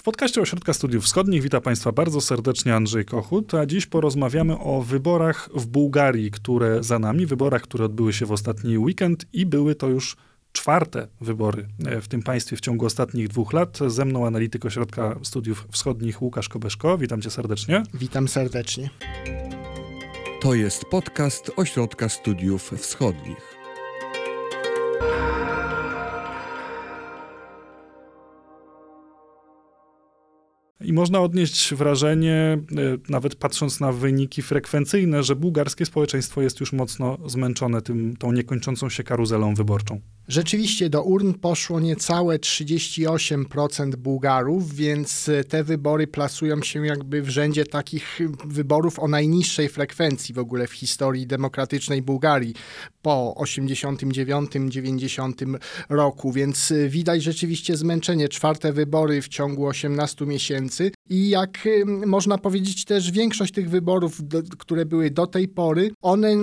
W podcaście Ośrodka Studiów Wschodnich witam Państwa bardzo serdecznie Andrzej Kochut, a dziś porozmawiamy o wyborach w Bułgarii, które za nami, wyborach, które odbyły się w ostatni weekend i były to już czwarte wybory w tym państwie w ciągu ostatnich dwóch lat. Ze mną analityk Ośrodka Studiów Wschodnich Łukasz Kobeszko. Witam cię serdecznie. Witam serdecznie. To jest podcast Ośrodka Studiów Wschodnich. I można odnieść wrażenie, e, nawet patrząc na wyniki frekwencyjne, że bułgarskie społeczeństwo jest już mocno zmęczone tym, tą niekończącą się karuzelą wyborczą. Rzeczywiście do urn poszło niecałe 38% Bułgarów, więc te wybory plasują się jakby w rzędzie takich wyborów o najniższej frekwencji w ogóle w historii demokratycznej Bułgarii po 89-90 roku, więc widać rzeczywiście zmęczenie. Czwarte wybory w ciągu 18 miesięcy Grenze i jak można powiedzieć też większość tych wyborów, do, które były do tej pory, one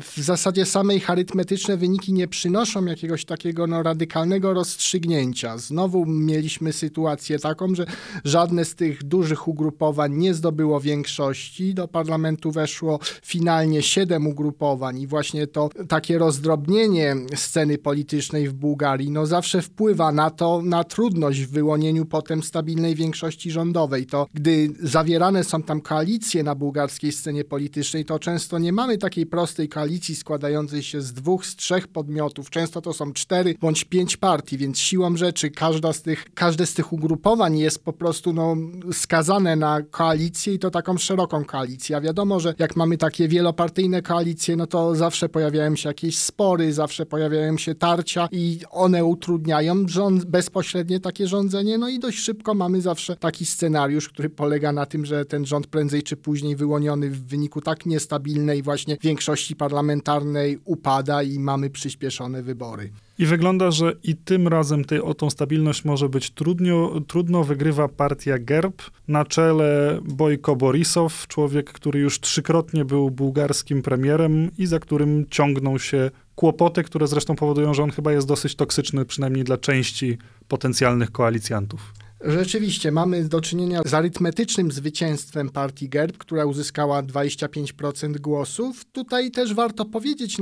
w zasadzie samej arytmetyczne wyniki nie przynoszą jakiegoś takiego no, radykalnego rozstrzygnięcia. Znowu mieliśmy sytuację taką, że żadne z tych dużych ugrupowań nie zdobyło większości. Do parlamentu weszło finalnie siedem ugrupowań i właśnie to takie rozdrobnienie sceny politycznej w Bułgarii no, zawsze wpływa na to, na trudność w wyłonieniu potem stabilnej większości rządowej. To gdy zawierane są tam koalicje na bułgarskiej scenie politycznej, to często nie mamy takiej prostej koalicji składającej się z dwóch, z trzech podmiotów. Często to są cztery bądź pięć partii, więc siłą rzeczy każda z tych, każde z tych ugrupowań jest po prostu no, skazane na koalicję i to taką szeroką koalicję. A wiadomo, że jak mamy takie wielopartyjne koalicje, no to zawsze pojawiają się jakieś spory, zawsze pojawiają się tarcia i one utrudniają rząd, bezpośrednie takie rządzenie, no i dość szybko mamy zawsze taki scenariusz, który polega na tym, że ten rząd prędzej czy później wyłoniony w wyniku tak niestabilnej właśnie większości parlamentarnej upada i mamy przyspieszone wybory. I wygląda, że i tym razem tej, o tą stabilność może być trudno. Trudno wygrywa partia GERB na czele Bojko Borisow, człowiek, który już trzykrotnie był bułgarskim premierem i za którym ciągną się kłopoty, które zresztą powodują, że on chyba jest dosyć toksyczny, przynajmniej dla części potencjalnych koalicjantów. Rzeczywiście, mamy do czynienia z arytmetycznym zwycięstwem partii GERB, która uzyskała 25% głosów. Tutaj też warto powiedzieć,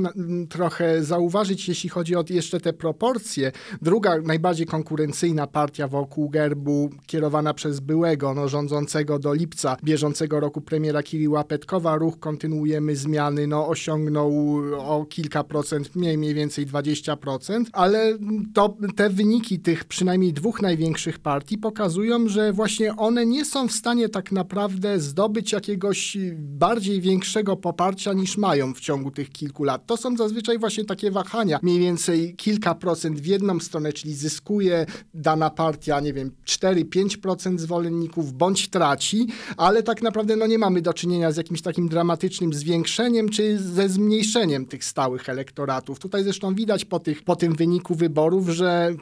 trochę zauważyć, jeśli chodzi o jeszcze te proporcje. Druga, najbardziej konkurencyjna partia wokół GERBu, kierowana przez byłego, no, rządzącego do lipca bieżącego roku premiera Kiriła Petkowa, ruch Kontynuujemy Zmiany, no, osiągnął o kilka procent, mniej, mniej więcej 20%, ale to, te wyniki tych przynajmniej dwóch największych partii pokazują, że właśnie one nie są w stanie tak naprawdę zdobyć jakiegoś bardziej większego poparcia niż mają w ciągu tych kilku lat. To są zazwyczaj właśnie takie wahania, mniej więcej kilka procent w jedną stronę, czyli zyskuje dana partia, nie wiem, 4-5% zwolenników, bądź traci, ale tak naprawdę no nie mamy do czynienia z jakimś takim dramatycznym zwiększeniem czy ze zmniejszeniem tych stałych elektoratów. Tutaj zresztą widać po, tych, po tym wyniku wyborów, że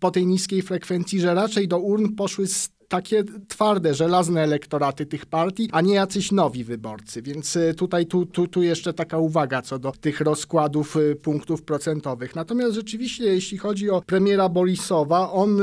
po tej niskiej frekwencji, że raczej do urn poszły z takie twarde, żelazne elektoraty tych partii, a nie jacyś nowi wyborcy. Więc y, tutaj tu, tu, tu jeszcze taka uwaga co do tych rozkładów y, punktów procentowych. Natomiast rzeczywiście, jeśli chodzi o premiera Borisowa, on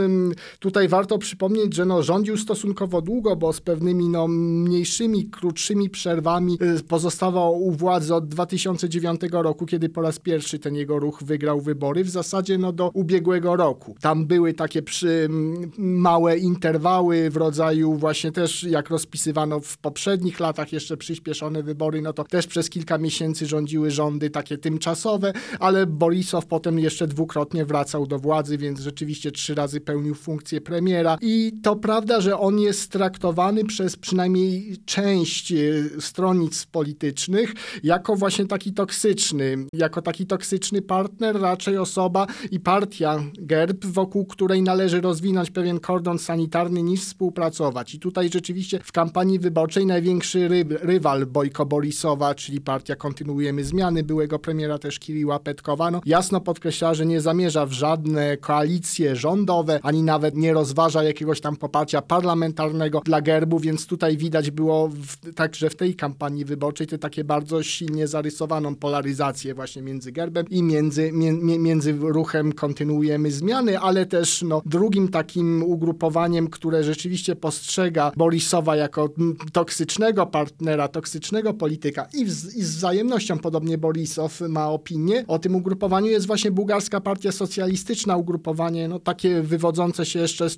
tutaj warto przypomnieć, że no, rządził stosunkowo długo, bo z pewnymi no, mniejszymi, krótszymi przerwami y, pozostawał u władzy od 2009 roku, kiedy po raz pierwszy ten jego ruch wygrał wybory, w zasadzie no, do ubiegłego roku. Tam były takie przy, małe interwały, w rodzaju właśnie też, jak rozpisywano w poprzednich latach, jeszcze przyspieszone wybory, no to też przez kilka miesięcy rządziły rządy takie tymczasowe, ale Borisow potem jeszcze dwukrotnie wracał do władzy, więc rzeczywiście trzy razy pełnił funkcję premiera. I to prawda, że on jest traktowany przez przynajmniej część e, stronnic politycznych jako właśnie taki toksyczny, jako taki toksyczny partner, raczej osoba i partia GERB, wokół której należy rozwinąć pewien kordon sanitarny niż współpracować. I tutaj rzeczywiście w kampanii wyborczej największy ry rywal Bojko Borisowa, czyli partia Kontynuujemy Zmiany, byłego premiera też Kiriła Petkowa, no, jasno podkreśla, że nie zamierza w żadne koalicje rządowe, ani nawet nie rozważa jakiegoś tam poparcia parlamentarnego dla Gerbu, więc tutaj widać było w, także w tej kampanii wyborczej te takie bardzo silnie zarysowaną polaryzację właśnie między Gerbem i między, między ruchem Kontynuujemy Zmiany, ale też no, drugim takim ugrupowaniem, które rzeczywiście postrzega Borisowa jako toksycznego partnera, toksycznego polityka i, i z wzajemnością podobnie Borisow ma opinię o tym ugrupowaniu, jest właśnie bułgarska partia socjalistyczna, ugrupowanie no, takie wywodzące się jeszcze z,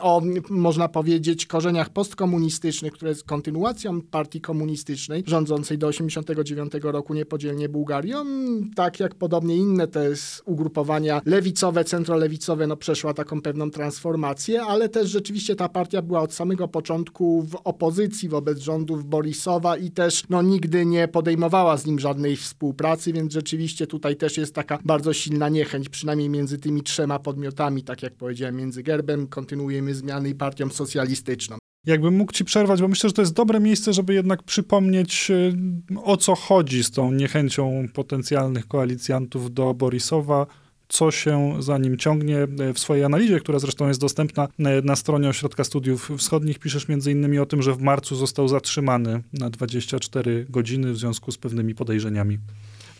o, można powiedzieć, korzeniach postkomunistycznych, które jest kontynuacją partii komunistycznej, rządzącej do 89 roku niepodzielnie Bułgarią, tak jak podobnie inne te ugrupowania lewicowe, centrolewicowe, no przeszła taką pewną transformację, ale też rzeczywiście ta partia była od samego początku w opozycji wobec rządów Borisowa i też no, nigdy nie podejmowała z nim żadnej współpracy, więc rzeczywiście tutaj też jest taka bardzo silna niechęć, przynajmniej między tymi trzema podmiotami, tak jak powiedziałem, między Gerbem, kontynuujemy zmiany i partią socjalistyczną. Jakbym mógł ci przerwać, bo myślę, że to jest dobre miejsce, żeby jednak przypomnieć, e, o co chodzi z tą niechęcią potencjalnych koalicjantów do Borisowa, co się za nim ciągnie. E, w swojej analizie, która zresztą jest dostępna e, na stronie Ośrodka Studiów Wschodnich, piszesz innymi o tym, że w marcu został zatrzymany na 24 godziny w związku z pewnymi podejrzeniami.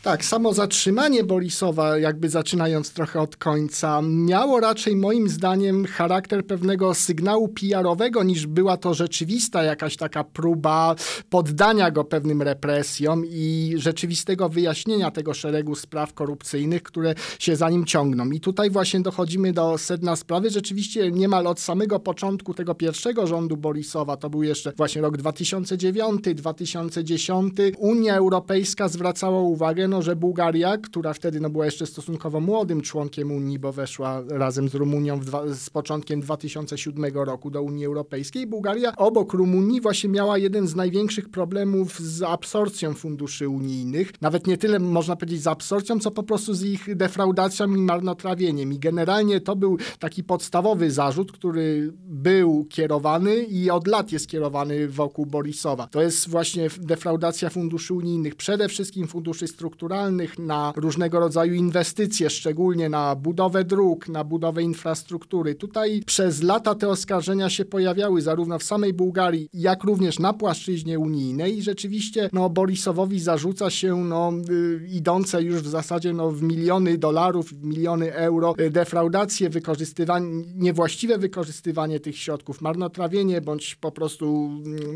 Tak, samo zatrzymanie Borisowa, jakby zaczynając trochę od końca, miało raczej moim zdaniem charakter pewnego sygnału PR-owego, niż była to rzeczywista jakaś taka próba poddania go pewnym represjom i rzeczywistego wyjaśnienia tego szeregu spraw korupcyjnych, które się za nim ciągną. I tutaj właśnie dochodzimy do sedna sprawy. Rzeczywiście niemal od samego początku tego pierwszego rządu Borisowa, to był jeszcze właśnie rok 2009, 2010, Unia Europejska zwracała uwagę no, że Bułgaria, która wtedy no, była jeszcze stosunkowo młodym członkiem Unii, bo weszła razem z Rumunią dwa, z początkiem 2007 roku do Unii Europejskiej, Bułgaria obok Rumunii właśnie miała jeden z największych problemów z absorpcją funduszy unijnych. Nawet nie tyle można powiedzieć z absorpcją, co po prostu z ich defraudacją i marnotrawieniem. I generalnie to był taki podstawowy zarzut, który był kierowany i od lat jest kierowany wokół Borisowa. To jest właśnie defraudacja funduszy unijnych, przede wszystkim funduszy strukturalnych, strukturalnych, na różnego rodzaju inwestycje, szczególnie na budowę dróg, na budowę infrastruktury. Tutaj przez lata te oskarżenia się pojawiały zarówno w samej Bułgarii, jak również na płaszczyźnie unijnej i rzeczywiście no, Borisowowi zarzuca się no, y, idące już w zasadzie no, w miliony dolarów, w miliony euro y, defraudacje, wykorzystywanie, niewłaściwe wykorzystywanie tych środków, marnotrawienie bądź po prostu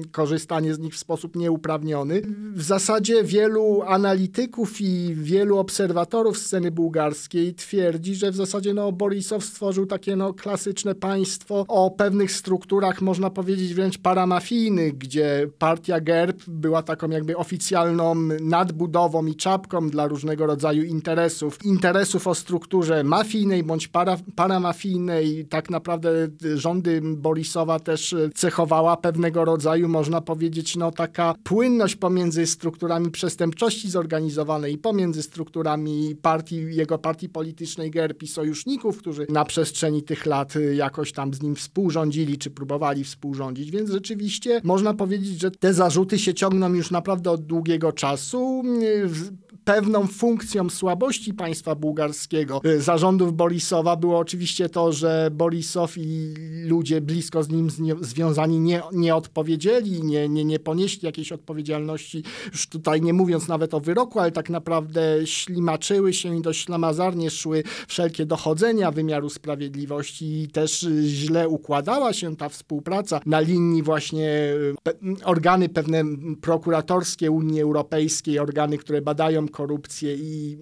y, korzystanie z nich w sposób nieuprawniony. W zasadzie wielu analityków i wielu obserwatorów sceny bułgarskiej twierdzi, że w zasadzie no, Borisow stworzył takie no, klasyczne państwo o pewnych strukturach, można powiedzieć wręcz paramafijnych, gdzie partia GERB była taką jakby oficjalną nadbudową i czapką dla różnego rodzaju interesów. Interesów o strukturze mafijnej bądź para, paramafijnej. Tak naprawdę rządy Borisowa też cechowała pewnego rodzaju, można powiedzieć, no taka płynność pomiędzy strukturami przestępczości zorganizowanej i pomiędzy strukturami partii, jego partii politycznej GERB i sojuszników, którzy na przestrzeni tych lat y, jakoś tam z nim współrządzili, czy próbowali współrządzić. Więc rzeczywiście można powiedzieć, że te zarzuty się ciągną już naprawdę od długiego czasu. Y, pewną funkcją słabości państwa bułgarskiego, y, zarządów Borisowa było oczywiście to, że Borisow i ludzie blisko z nim związani nie, nie odpowiedzieli, nie, nie, nie ponieśli jakiejś odpowiedzialności, już tutaj nie mówiąc nawet o wyroku, ale tak naprawdę ślimaczyły się i dość ślamazarnie szły wszelkie dochodzenia wymiaru sprawiedliwości i też źle układała się ta współpraca na linii właśnie pe organy pewne prokuratorskie Unii Europejskiej, organy, które badają korupcję i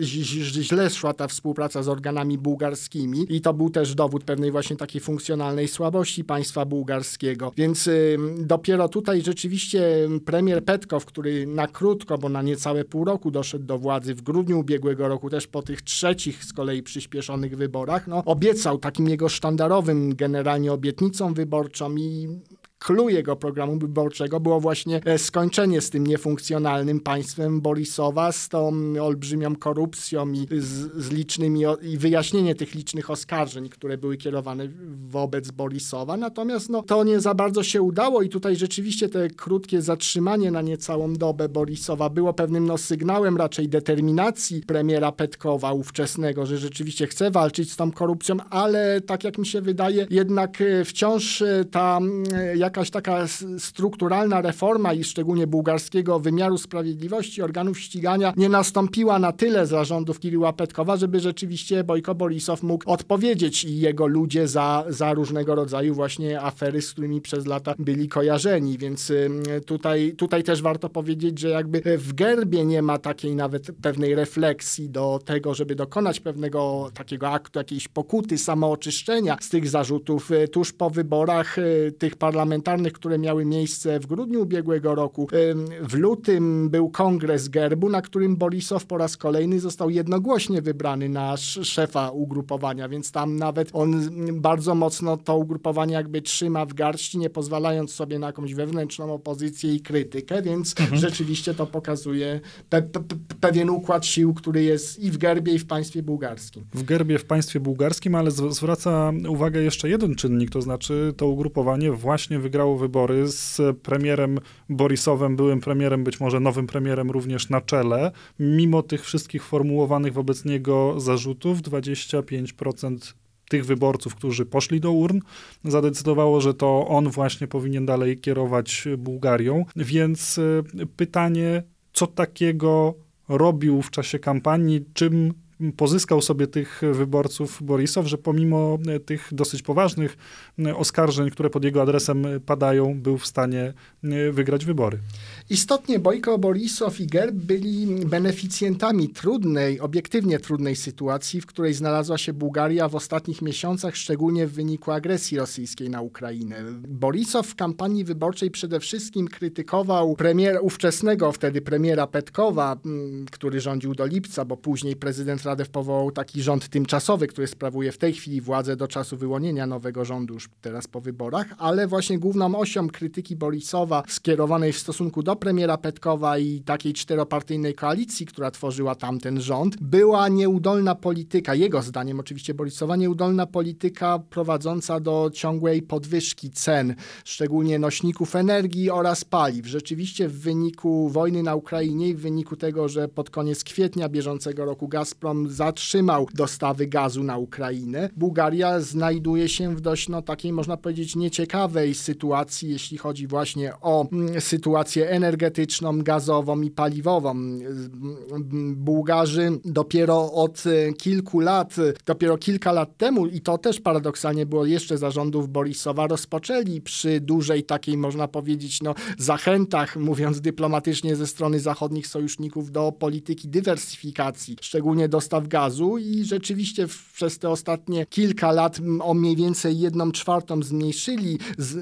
źle szła ta współpraca z organami bułgarskimi i to był też dowód pewnej właśnie takiej funkcjonalnej słabości państwa bułgarskiego. Więc dopiero tutaj rzeczywiście premier Petkow, który na krótko, bo na niecałe pół roku doszedł do władzy w grudniu ubiegłego roku, też po tych trzecich z kolei przyspieszonych wyborach, no, obiecał takim jego sztandarowym generalnie obietnicą wyborczą i Clue jego programu wyborczego było właśnie e, skończenie z tym niefunkcjonalnym państwem Borisowa, z tą olbrzymią korupcją i z, z licznymi i wyjaśnienie tych licznych oskarżeń, które były kierowane wobec Borisowa. Natomiast no, to nie za bardzo się udało i tutaj rzeczywiście te krótkie zatrzymanie na niecałą dobę Borisowa było pewnym no, sygnałem raczej determinacji premiera Petkowa ówczesnego, że rzeczywiście chce walczyć z tą korupcją, ale tak jak mi się wydaje, jednak e, wciąż e, ta jaka jakaś taka strukturalna reforma i szczególnie bułgarskiego wymiaru sprawiedliwości, organów ścigania nie nastąpiła na tyle zarządów Kiryła Petkowa, żeby rzeczywiście Bojko Borisow mógł odpowiedzieć i jego ludzie za, za różnego rodzaju właśnie afery, z którymi przez lata byli kojarzeni. Więc tutaj, tutaj też warto powiedzieć, że jakby w gerbie nie ma takiej nawet pewnej refleksji do tego, żeby dokonać pewnego takiego aktu, jakiejś pokuty, samooczyszczenia z tych zarzutów tuż po wyborach e, tych parlamentarnych, które miały miejsce w grudniu ubiegłego roku. W lutym był kongres gerbu, na którym Borisow po raz kolejny został jednogłośnie wybrany na szefa ugrupowania, więc tam nawet on bardzo mocno to ugrupowanie jakby trzyma w garści, nie pozwalając sobie na jakąś wewnętrzną opozycję i krytykę, więc mhm. rzeczywiście to pokazuje pe pe pewien układ sił, który jest i w gerbie, i w państwie bułgarskim. W gerbie, w państwie bułgarskim, ale zwraca uwagę jeszcze jeden czynnik, to znaczy to ugrupowanie właśnie wygrało wybory z premierem Borisowem, byłym premierem, być może nowym premierem również na czele, mimo tych wszystkich formułowanych wobec niego zarzutów, 25% tych wyborców, którzy poszli do urn, zadecydowało, że to on właśnie powinien dalej kierować Bułgarią. Więc y, pytanie, co takiego robił w czasie kampanii, czym pozyskał sobie tych wyborców Borisow, że pomimo e, tych dosyć poważnych e, oskarżeń, które pod jego adresem padają, był w stanie e, wygrać wybory. Istotnie Bojko Borisow i Gerb byli beneficjentami trudnej, obiektywnie trudnej sytuacji, w której znalazła się Bułgaria w ostatnich miesiącach, szczególnie w wyniku agresji rosyjskiej na Ukrainę. Borisow w kampanii wyborczej przede wszystkim krytykował premiera, ówczesnego wtedy premiera Petkowa, który rządził do lipca, bo później prezydent Radew powołał taki rząd tymczasowy, który sprawuje w tej chwili władzę do czasu wyłonienia nowego rządu, już teraz po wyborach, ale właśnie główną osią krytyki Borisowa skierowanej w stosunku do premiera Petkowa i takiej czteropartyjnej koalicji, która tworzyła tamten rząd, była nieudolna polityka, jego zdaniem oczywiście Borisowa, nieudolna polityka prowadząca do ciągłej podwyżki cen, szczególnie nośników energii oraz paliw. Rzeczywiście w wyniku wojny na Ukrainie i w wyniku tego, że pod koniec kwietnia bieżącego roku Gazprom zatrzymał dostawy gazu na Ukrainę, Bułgaria znajduje się w dość no, takiej, można powiedzieć, nieciekawej sytuacji, jeśli chodzi właśnie o mm, sytuację energetyczną gazową i paliwową. Bułgarzy dopiero od kilku lat, dopiero kilka lat temu, i to też paradoksalnie było jeszcze zarządów Borisowa, rozpoczęli przy dużej takiej, można powiedzieć, no, zachętach, mówiąc dyplomatycznie, ze strony zachodnich sojuszników do polityki dywersyfikacji, szczególnie dostaw gazu i rzeczywiście przez te ostatnie kilka lat o mniej więcej jedną czwartą zmniejszyli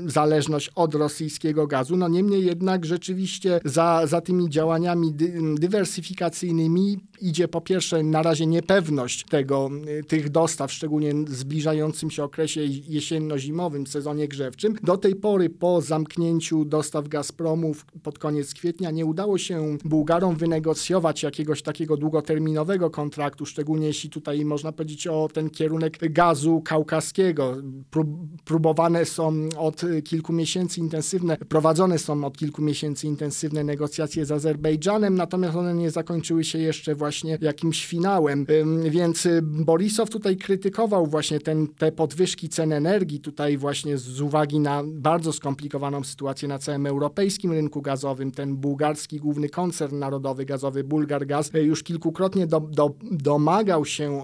zależność od rosyjskiego gazu. No niemniej jednak rzeczywiście za, za tymi działaniami dy, dywersyfikacyjnymi idzie po pierwsze na razie niepewność tego, tych dostaw, szczególnie w zbliżającym się okresie jesienno-zimowym, sezonie grzewczym. Do tej pory po zamknięciu dostaw Gazpromu pod koniec kwietnia nie udało się Bułgarom wynegocjować jakiegoś takiego długoterminowego kontraktu, szczególnie jeśli tutaj można powiedzieć o ten kierunek gazu kaukaskiego. Próbowane są od kilku miesięcy intensywne, prowadzone są od kilku miesięcy intensywne intensywne negocjacje z Azerbejdżanem, natomiast one nie zakończyły się jeszcze właśnie jakimś finałem. Więc y, Borisow tutaj krytykował właśnie ten, te podwyżki cen energii, tutaj właśnie z uwagi na bardzo skomplikowaną sytuację na całym europejskim rynku gazowym. Ten bułgarski główny koncern narodowy gazowy Bulgargaz y, już kilkukrotnie do, do, domagał się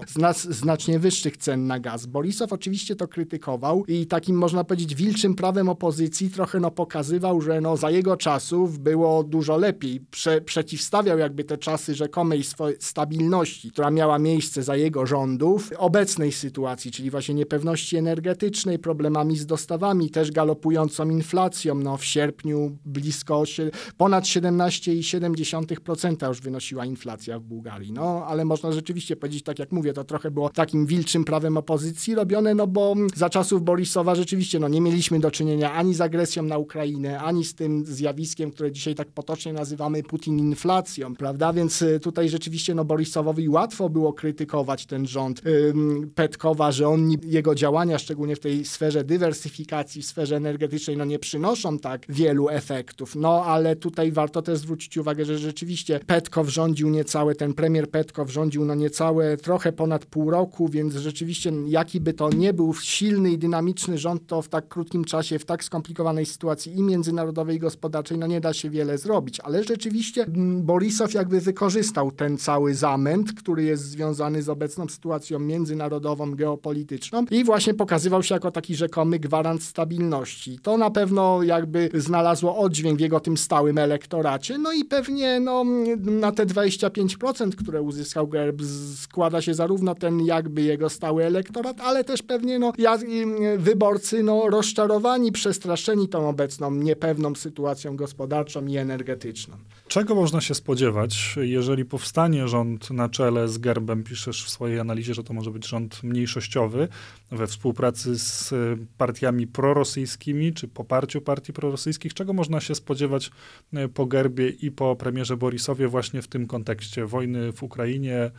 znacznie wyższych cen na gaz. Borisow oczywiście to krytykował i takim można powiedzieć wilczym prawem opozycji trochę no pokazywał, że no za jego czasów było dużo lepiej. Prze, przeciwstawiał jakby te czasy rzekomej stabilności, która miała miejsce za jego rządów, obecnej sytuacji, czyli właśnie niepewności energetycznej, problemami z dostawami, też galopującą inflacją. No, w sierpniu blisko ponad 17,7% już wynosiła inflacja w Bułgarii. No, ale można rzeczywiście powiedzieć, tak jak mówię, to trochę było takim wilczym prawem opozycji robione, no bo za czasów Borisowa rzeczywiście no, nie mieliśmy do czynienia ani z agresją na Ukrainę, ani z tym zjawiskiem, które dzisiaj tak potocznie nazywamy Putin inflacją, prawda? Więc y, tutaj rzeczywiście no, Borisowowi łatwo było krytykować ten rząd Petkowa, że on, jego działania, szczególnie w tej sferze dywersyfikacji, w sferze energetycznej, no nie przynoszą tak wielu efektów. No ale tutaj warto też zwrócić uwagę, że rzeczywiście Petkow rządził niecałe, ten premier Petkow rządził no niecałe, trochę ponad pół roku, więc rzeczywiście jaki by to nie był silny i dynamiczny rząd, to w tak krótkim czasie, w tak skomplikowanej sytuacji i międzynarodowej, i gospodarczej, no nie da się wiele zrobić. Ale rzeczywiście Borisow jakby wykorzystał ten cały zamęt, który jest związany z obecną sytuacją międzynarodową, geopolityczną i właśnie pokazywał się jako taki rzekomy gwarant stabilności. To na pewno jakby znalazło oddźwięk w jego tym stałym elektoracie, no i pewnie no, na te 25%, które uzyskał Gerb, składa się zarówno ten jakby jego stały elektorat, ale też pewnie no, wyborcy no, rozczarowani, przestraszeni tą obecną niepewną sytuacją gospodarczą i energetyczną. Czego można się spodziewać, jeżeli powstanie rząd na czele z Gerbem? Piszesz w swojej analizie, że to może być rząd mniejszościowy we współpracy z partiami prorosyjskimi, czy poparciu partii prorosyjskich. Czego można się spodziewać e, po Gerbie i po premierze Borisowie właśnie w tym kontekście wojny w Ukrainie, e,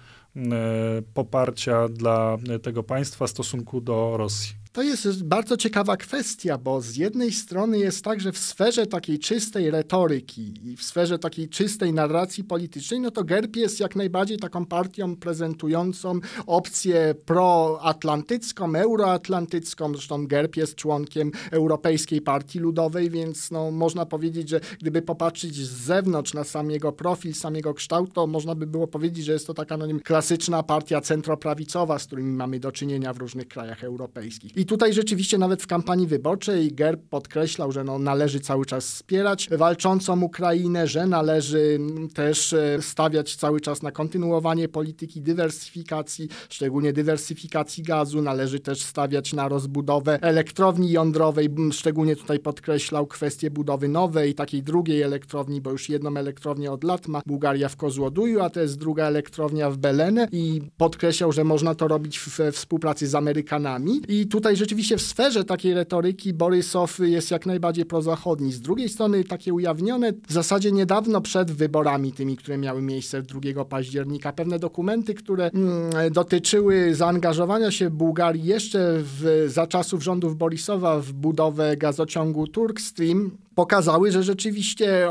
poparcia dla tego państwa w stosunku do Rosji? To jest bardzo ciekawa kwestia, bo z jednej strony jest tak, że w sferze takiej czystej retoryki i w sferze takiej czystej narracji politycznej, no to GERB jest jak najbardziej taką partią prezentującą opcję proatlantycką, euroatlantycką. Zresztą GERB jest członkiem Europejskiej Partii Ludowej, więc no, można powiedzieć, że gdyby popatrzeć z zewnątrz na sam jego profil, sam jego kształt, to można by było powiedzieć, że jest to taka no, klasyczna partia centroprawicowa, z którymi mamy do czynienia w różnych krajach europejskich. I tutaj rzeczywiście nawet w kampanii wyborczej GERB podkreślał, że no, należy cały czas wspierać walczącą Ukrainę, że należy też e, stawiać cały czas na kontynuowanie polityki dywersyfikacji, szczególnie dywersyfikacji gazu. Należy też stawiać na rozbudowę elektrowni jądrowej. Szczególnie tutaj podkreślał kwestię budowy nowej, takiej drugiej elektrowni, bo już jedną elektrownię od lat ma Bułgaria w Kozłoduju, a to jest druga elektrownia w Belene i podkreślał, że można to robić we współpracy z Amerykanami. I tutaj tutaj rzeczywiście w sferze takiej retoryki Borysow jest jak najbardziej prozachodni. Z drugiej strony takie ujawnione w zasadzie niedawno przed wyborami tymi, które miały miejsce 2 października, pewne dokumenty, które mm, dotyczyły zaangażowania się Bułgarii jeszcze w, za czasów rządów Borisowa w budowę gazociągu Turkstream, pokazały, że rzeczywiście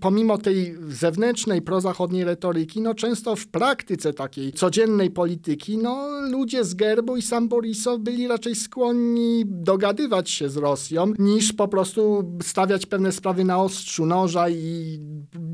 pomimo tej zewnętrznej, prozachodniej retoryki, no często w praktyce takiej codziennej polityki, no ludzie z Gerbu i sam Borisow byli raczej skłonni dogadywać się z Rosją, niż po prostu stawiać pewne sprawy na ostrzu noża i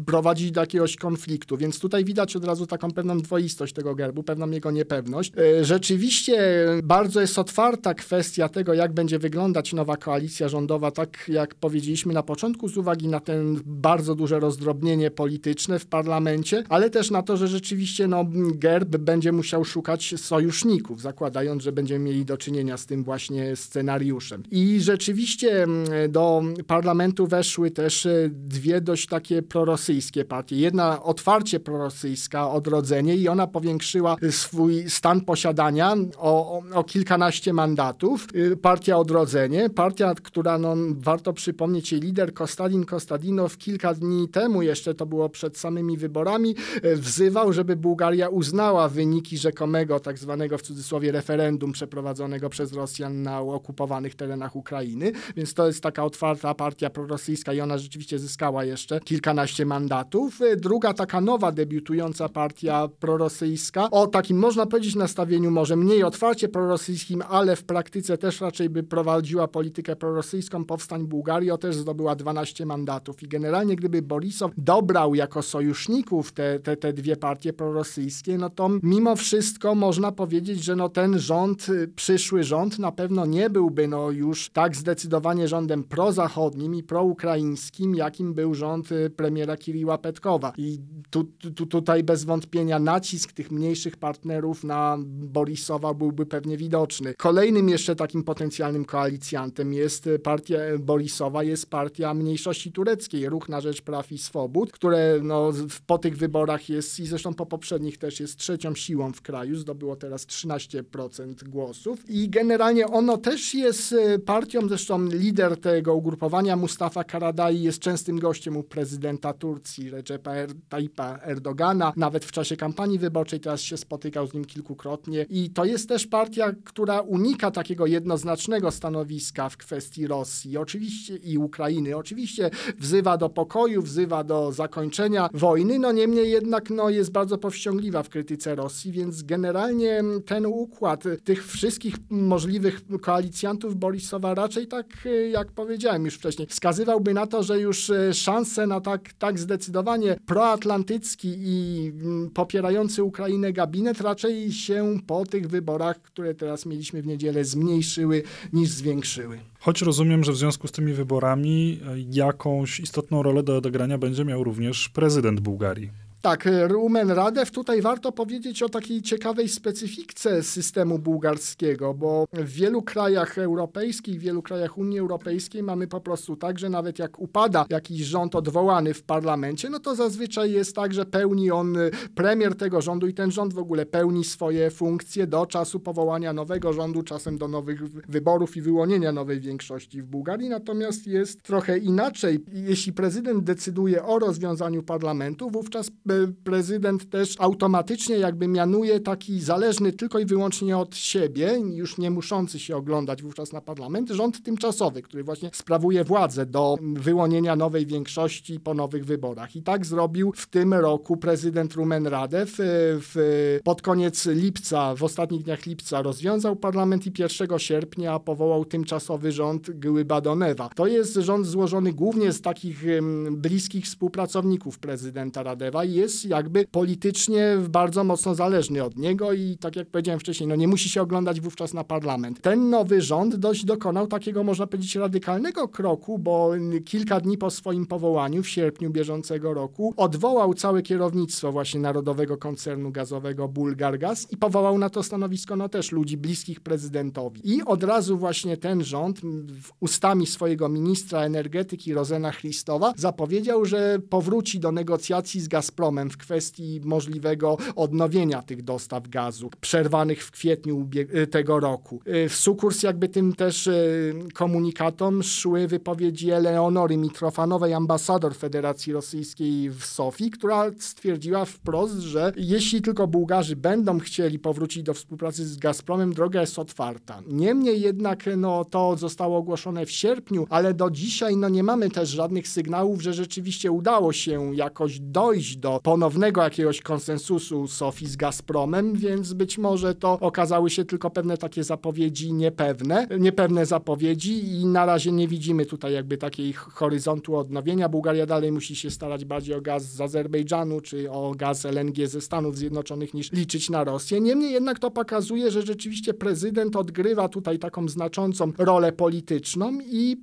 prowadzić do jakiegoś konfliktu. Więc tutaj widać od razu taką pewną dwoistość tego Gerbu, pewną jego niepewność. E, rzeczywiście bardzo jest otwarta kwestia tego, jak będzie wyglądać nowa koalicja rządowa, tak jak powiedziałem powiedzieliśmy na początku, z uwagi na ten bardzo duże rozdrobnienie polityczne w parlamencie, ale też na to, że rzeczywiście no, GERB będzie musiał szukać sojuszników, zakładając, że będziemy mieli do czynienia z tym właśnie scenariuszem. I rzeczywiście mm, do parlamentu weszły też e, dwie dość takie prorosyjskie partie. Jedna otwarcie prorosyjska, Odrodzenie i ona powiększyła swój stan posiadania o, o, kilkanaście mandatów. Y, partia Odrodzenie, partia, która no, warto przypomnieć, przypomnieć, lider Kostadin Kostadinow kilka dni temu, jeszcze to było przed samymi wyborami, e, wzywał, żeby Bułgaria uznała wyniki rzekomego, tak zwanego w cudzysłowie referendum przeprowadzonego przez Rosjan na okupowanych terenach Ukrainy. Więc to jest taka otwarta partia prorosyjska i ona rzeczywiście zyskała jeszcze kilkanaście mandatów. E, druga taka nowa, debiutująca partia prorosyjska o takim, można powiedzieć, nastawieniu może mniej otwarcie prorosyjskim, ale w praktyce też raczej by prowadziła politykę prorosyjską powstań Bułgarii. O też zdobyła 12 mandatów. I generalnie gdyby Borisow dobrał jako sojuszników te, te, te dwie partie prorosyjskie, no to mimo wszystko można powiedzieć, że no ten rząd, y, przyszły rząd na pewno nie byłby no już tak zdecydowanie rządem prozachodnim i proukraińskim, jakim był rząd y, premiera Kiriła Petkowa. I tu, tu, tutaj bez wątpienia nacisk tych mniejszych partnerów na Borisowa byłby pewnie widoczny. Kolejnym jeszcze takim potencjalnym koalicjantem jest y, partia Borisowa, jest jest partia mniejszości tureckiej, Ruch na Rzecz Praw i Swobód, które no, po tych wyborach jest i zresztą po poprzednich też jest trzecią siłą w kraju, zdobyło teraz 13% głosów. I generalnie ono też jest e, partią, zresztą lider tego ugrupowania Mustafa Karadai jest częstym gościem u prezydenta Tur Turcji Recepa er Tayyipa Erdogana, nawet w czasie kampanii wyborczej teraz się spotykał z nim kilkukrotnie. I to jest też partia, która unika takiego jednoznacznego stanowiska w kwestii Rosji. Oczywiście i Ukrainy. Oczywiście wzywa do pokoju, wzywa do zakończenia wojny, no niemniej jednak no, jest bardzo powściągliwa w krytyce Rosji, więc generalnie ten układ tych wszystkich możliwych koalicjantów Borisowa raczej tak, jak powiedziałem już wcześniej, wskazywałby na to, że już szanse na tak, tak zdecydowanie proatlantycki i popierający Ukrainę gabinet raczej się po tych wyborach, które teraz mieliśmy w niedzielę, zmniejszyły niż zwiększyły. Choć rozumiem, że w związku z tymi wyborami jakąś istotną rolę do odegrania będzie miał również prezydent Bułgarii. Tak, Rumen Radew, tutaj warto powiedzieć o takiej ciekawej specyfice systemu bułgarskiego, bo w wielu krajach europejskich, w wielu krajach Unii Europejskiej mamy po prostu tak, że nawet jak upada jakiś rząd odwołany w parlamencie, no to zazwyczaj jest tak, że pełni on premier tego rządu i ten rząd w ogóle pełni swoje funkcje do czasu powołania nowego rządu, czasem do nowych wyborów i wyłonienia nowej większości w Bułgarii. Natomiast jest trochę inaczej. Jeśli prezydent decyduje o rozwiązaniu parlamentu, wówczas prezydent też automatycznie jakby mianuje taki zależny tylko i wyłącznie od siebie, już nie muszący się oglądać wówczas na parlament, rząd tymczasowy, który właśnie sprawuje władzę do wyłonienia nowej większości po nowych wyborach. I tak zrobił w tym roku prezydent Rumen Radew. W, pod koniec lipca, w ostatnich dniach lipca rozwiązał parlament i 1 sierpnia powołał tymczasowy rząd Głybadonewa. To jest rząd złożony głównie z takich bliskich współpracowników prezydenta Radewa i jest jakby politycznie bardzo mocno zależny od niego i tak jak powiedziałem wcześniej, no nie musi się oglądać wówczas na parlament. Ten nowy rząd dość dokonał takiego, można powiedzieć, radykalnego kroku, bo kilka dni po swoim powołaniu, w sierpniu bieżącego roku, odwołał całe kierownictwo właśnie Narodowego Koncernu Gazowego Bulgargaz i powołał na to stanowisko no też ludzi bliskich prezydentowi. I od razu właśnie ten rząd ustami swojego ministra energetyki Rozena Christowa zapowiedział, że powróci do negocjacji z Gazpromem w kwestii możliwego odnowienia tych dostaw gazu, przerwanych w kwietniu y, tego roku. Y, w sukurs jakby tym też y, komunikatom szły wypowiedzi Eleonory Mitrofanowej, ambasador Federacji Rosyjskiej w Sofii, która stwierdziła wprost, że jeśli tylko Bułgarzy będą chcieli powrócić do współpracy z Gazpromem, droga jest otwarta. Niemniej jednak no, to zostało ogłoszone w sierpniu, ale do dzisiaj no, nie mamy też żadnych sygnałów, że rzeczywiście udało się jakoś dojść do ponownego jakiegoś konsensusu Sofii z Gazpromem, więc być może to okazały się tylko pewne takie zapowiedzi niepewne, niepewne zapowiedzi i na razie nie widzimy tutaj jakby takiej horyzontu odnowienia. Bułgaria dalej musi się starać bardziej o gaz z Azerbejdżanu czy o gaz LNG ze Stanów Zjednoczonych niż liczyć na Rosję. Niemniej jednak to pokazuje, że rzeczywiście prezydent odgrywa tutaj taką znaczącą rolę polityczną i,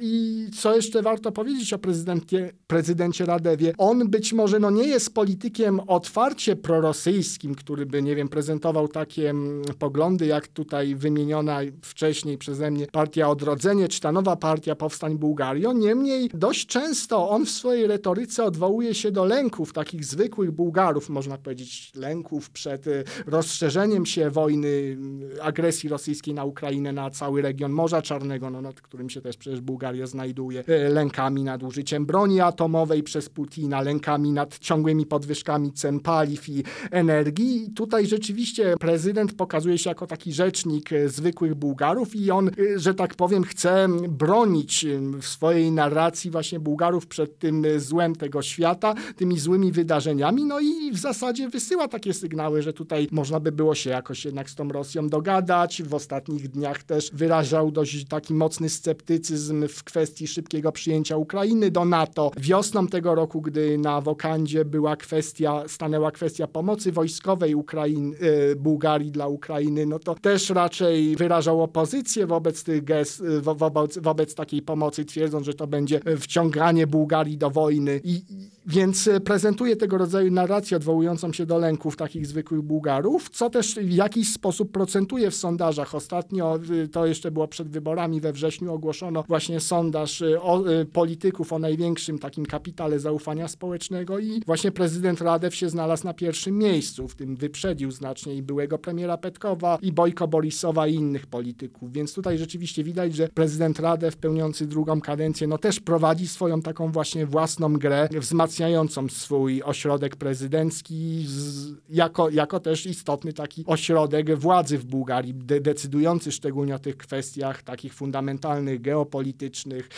i co jeszcze warto powiedzieć o prezydencie, prezydencie Radewie, on być może no nie jest politykiem otwarcie prorosyjskim, który by, nie wiem, prezentował takie mm, poglądy, jak tutaj wymieniona wcześniej przeze mnie partia Odrodzenie, czy ta nowa partia Powstań Bułgario. Niemniej dość często on w swojej retoryce odwołuje się do lęków takich zwykłych Bułgarów, można powiedzieć, lęków przed y, rozszerzeniem się wojny, y, agresji rosyjskiej na Ukrainę, na cały region Morza Czarnego, no, nad którym się też przecież Bułgaria znajduje, y, lękami nad użyciem broni atomowej przez Putina, lękami nad ciągłymi podwyżkami cen paliw i energii. I tutaj rzeczywiście prezydent pokazuje się jako taki rzecznik e, zwykłych Bułgarów i on, e, że tak powiem, chce bronić e, w swojej narracji właśnie Bułgarów przed tym złem tego świata, tymi złymi wydarzeniami. No i w zasadzie wysyła takie sygnały, że tutaj można by było się jakoś jednak z tą Rosją dogadać. W ostatnich dniach też wyrażał dość taki mocny sceptycyzm w kwestii szybkiego przyjęcia Ukrainy do NATO. Wiosną tego roku, gdy na Wokandzie była kwestia, stanęła kwestia pomocy wojskowej Ukrainy, Bułgarii dla Ukrainy, no to też raczej wyrażał opozycję wobec tych gest, wobec, wobec takiej pomocy, twierdząc, że to będzie wciąganie Bułgarii do wojny. I, więc prezentuje tego rodzaju narrację odwołującą się do lęków takich zwykłych Bułgarów, co też w jakiś sposób procentuje w sondażach. Ostatnio, to jeszcze było przed wyborami we wrześniu, ogłoszono właśnie sondaż o, polityków o największym takim kapitale zaufania społecznego i właśnie właśnie prezydent Radew się znalazł na pierwszym miejscu, w tym wyprzedził znacznie i byłego premiera Petkowa, i Bojko Borisowa i innych polityków, więc tutaj rzeczywiście widać, że prezydent Radew pełniący drugą kadencję, no też prowadzi swoją taką właśnie własną grę, wzmacniającą swój ośrodek prezydencki z, jako, jako też istotny taki ośrodek władzy w Bułgarii, de decydujący szczególnie o tych kwestiach takich fundamentalnych, geopolitycznych,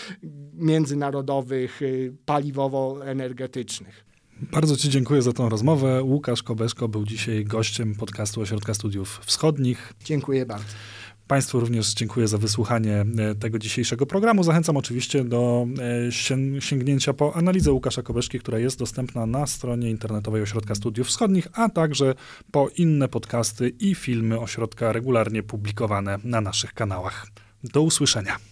międzynarodowych, y, paliwowo-energetycznych. Bardzo Ci dziękuję za tą rozmowę. Łukasz Kobeszko był dzisiaj gościem podcastu Ośrodka Studiów Wschodnich. Dziękuję bardzo. Państwu również dziękuję za wysłuchanie e, tego dzisiejszego programu. Zachęcam oczywiście do e, sięgnięcia po analizę Łukasza Kobeszki, która jest dostępna na stronie internetowej Ośrodka Studiów Wschodnich, a także po inne podcasty i filmy ośrodka regularnie publikowane na naszych kanałach. Do usłyszenia.